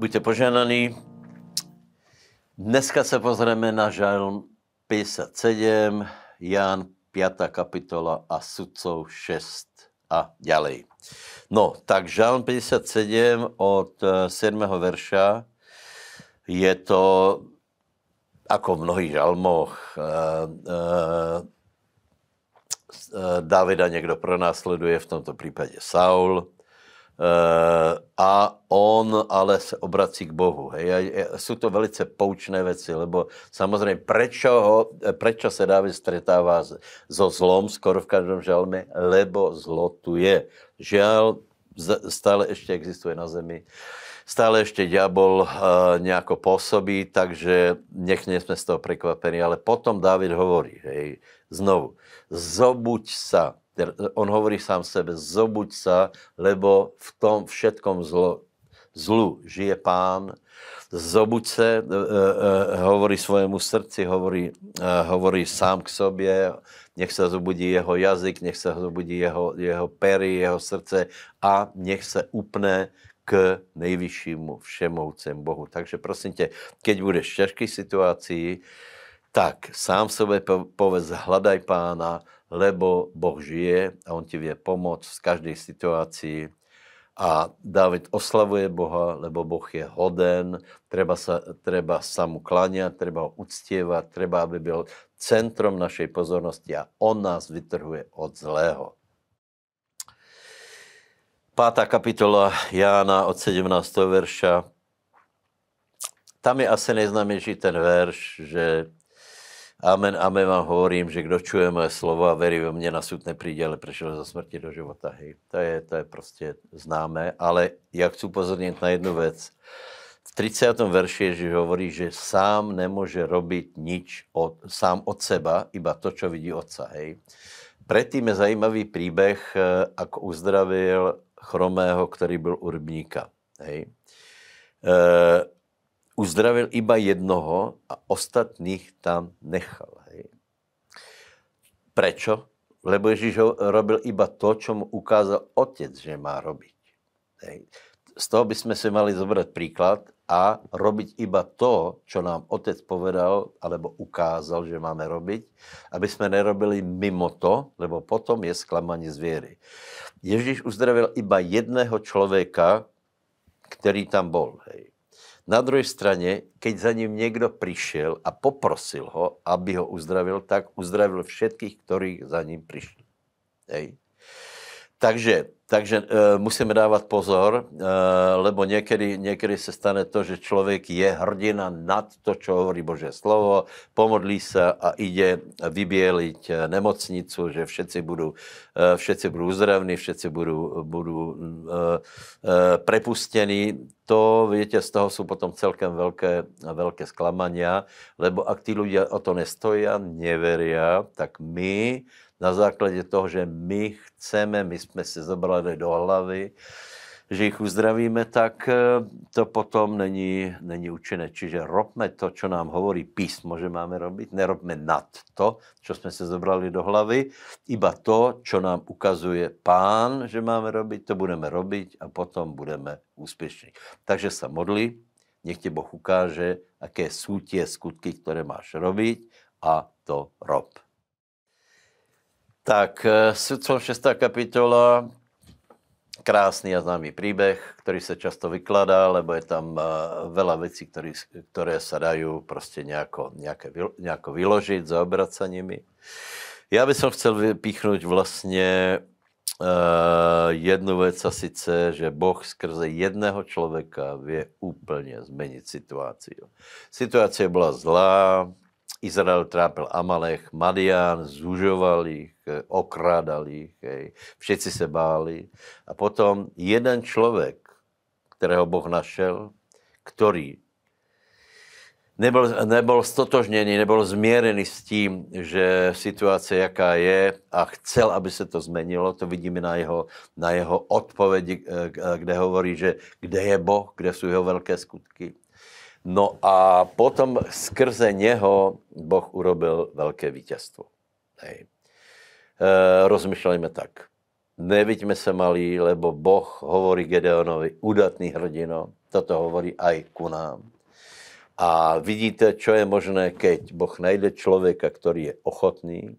Buďte poženaní. Dneska se pozrieme na žalm 57, Jan 5. kapitola a sudcov 6 a ďalej. No, tak žalm 57 od 7. Eh, verša je to ako v mnohých žalmoch uh, uh, Davida někdo pronásleduje, v tomto případě Saul, a on ale se obrací k Bohu. Hej. Jsou to velice poučné věci, lebo samozřejmě prečo, ho, prečo se Dávid stretává so zlom skoro v každém žalme, lebo zlo tu je. Žal stále ještě existuje na zemi. Stále ještě ďábel uh, nejako pôsobí, takže nech jsme z toho překvapení. Ale potom David hovorí, hej, znovu, zobuď sa, on hovorí sám sebe, zobuď sa, lebo v tom všetkom zlo, zlu žije pán, zobuď se, e, e, hovorí svojemu srdci, hovorí, hovorí sám k sobě, nech se zobudí jeho jazyk, nech se zobudí jeho, jeho pery, jeho srdce a nech se upne k nejvyššímu všemoucem Bohu. Takže prosím tě, keď budeš v těžké situaci, tak sám sobě povedz, hledaj pána, lebo Boh žije a on ti vie pomôcť v každej situácii. A David oslavuje Boha, lebo Boh je hoden, treba sa, treba sa mu klaniať, treba ho uctievať, treba, aby byl centrom našej pozornosti a on nás vytrhuje od zlého. Pátá kapitola Jána od 17. verša. Tam je asi nejznámější ten verš, že Amen, amen vám hovorím, že kdo čuje moje slovo a verí ve mně, na sud nepřijde, ale přešel za smrti do života. Hej. To, je, to je prostě známé, ale já chci upozornit na jednu věc. V 30. verši Ježíš hovorí, že sám nemůže robit nič od, sám od seba, iba to, co vidí otca. Hej. Predtým je zajímavý příběh, eh, ako uzdravil chromého, který byl u rybníka. Hej. E, uzdravil iba jednoho a ostatných tam nechal. Hej. Prečo? Lebo Ježíš robil iba to, čo mu ukázal otec, že má robiť. Hej. Z toho bychom si mali zobrať príklad a robiť iba to, čo nám otec povedal alebo ukázal, že máme robiť, aby jsme nerobili mimo to, lebo potom je sklamanie zviery. Ježíš uzdravil iba jedného člověka, který tam bol. Hej. Na druhé straně, keď za ním někdo přišel a poprosil ho, aby ho uzdravil, tak uzdravil všetkých, kteří za ním přišli. Hej. Takže takže uh, musíme dávat pozor, uh, lebo někdy, někdy se stane to, že člověk je hrdina nad to, co hovorí Bože slovo, pomodlí se a ide vybělit eh, nemocnicu, že všetci budou, uh, všetci budou uzdravní, všetci budou, budou uh, uh, prepustení. To, víte, z toho jsou potom celkem velké, velké sklamania, lebo ak tí ľudia o to nestojí a neveria, tak my na základě toho, že my chceme, my jsme si zobrali do hlavy, že jich uzdravíme, tak eh, to potom není, není účinné. Čiže robme to, co nám hovorí písmo, že máme robit, nerobme nad to, co jsme se zobrali do hlavy, iba to, co nám ukazuje pán, že máme robit, to budeme robit a potom budeme úspěšní. Takže se modli, nech ti Boh ukáže, jaké jsou tie skutky, které máš robit a to rob. Tak, eh, sudcom 6. kapitola, krásný a známý příběh, který se často vykladá, lebo je tam uh, veľa věcí, které, se dají prostě nějako, nějaké, nějako vyložit, zaobrat se nimi. Já bych chcel vypíchnout vlastně uh, jednu věc a sice, že Boh skrze jedného člověka vě úplně změnit situaci. Situace byla zlá, Izrael trápil Amalech, Madian, zužoval ich, okrádal ich, hej. všetci se báli. A potom jeden člověk, kterého Boh našel, který nebyl, nebyl stotožněný, nebyl změrený s tím, že situace jaká je a chcel, aby se to změnilo. To vidíme na jeho, na jeho odpovědi, eh, kde hovorí, že kde je Boh, kde jsou jeho velké skutky. No a potom skrze něho Boh urobil velké vítězstvo. Hej. E, rozmýšlejme tak. neviďme se malí, lebo Boh hovorí Gedeonovi, udatný hrdino, toto hovorí aj ku nám. A vidíte, čo je možné, keď Boh najde člověka, který je ochotný,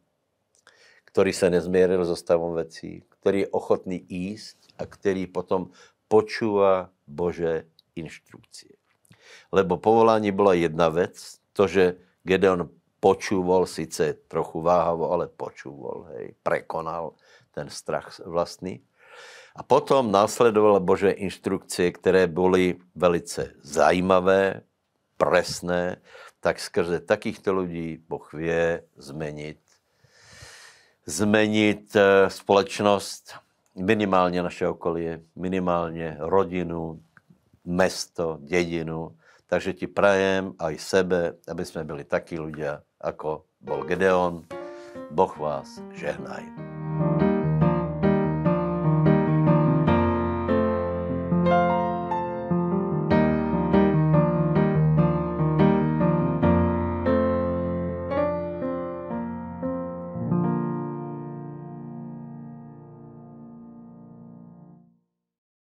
který se nezmieril so stavom vecí, který je ochotný jíst a který potom počúva Bože inštrukcie. Lebo povolání byla jedna vec, to, že Gedeon počúval, sice trochu váhavo, ale počúval, hej, prekonal ten strach vlastný. A potom následovala Bože inštrukcie, které byly velice zajímavé, presné, tak skrze takýchto lidí Boh vie zmenit, zmenit eh, společnost, minimálně naše okolí, minimálně rodinu, mesto, dědinu. Takže ti prajem aj sebe, aby jsme byli taky ľudia, jako bol Gedeon. Boh vás žehnaj. thank you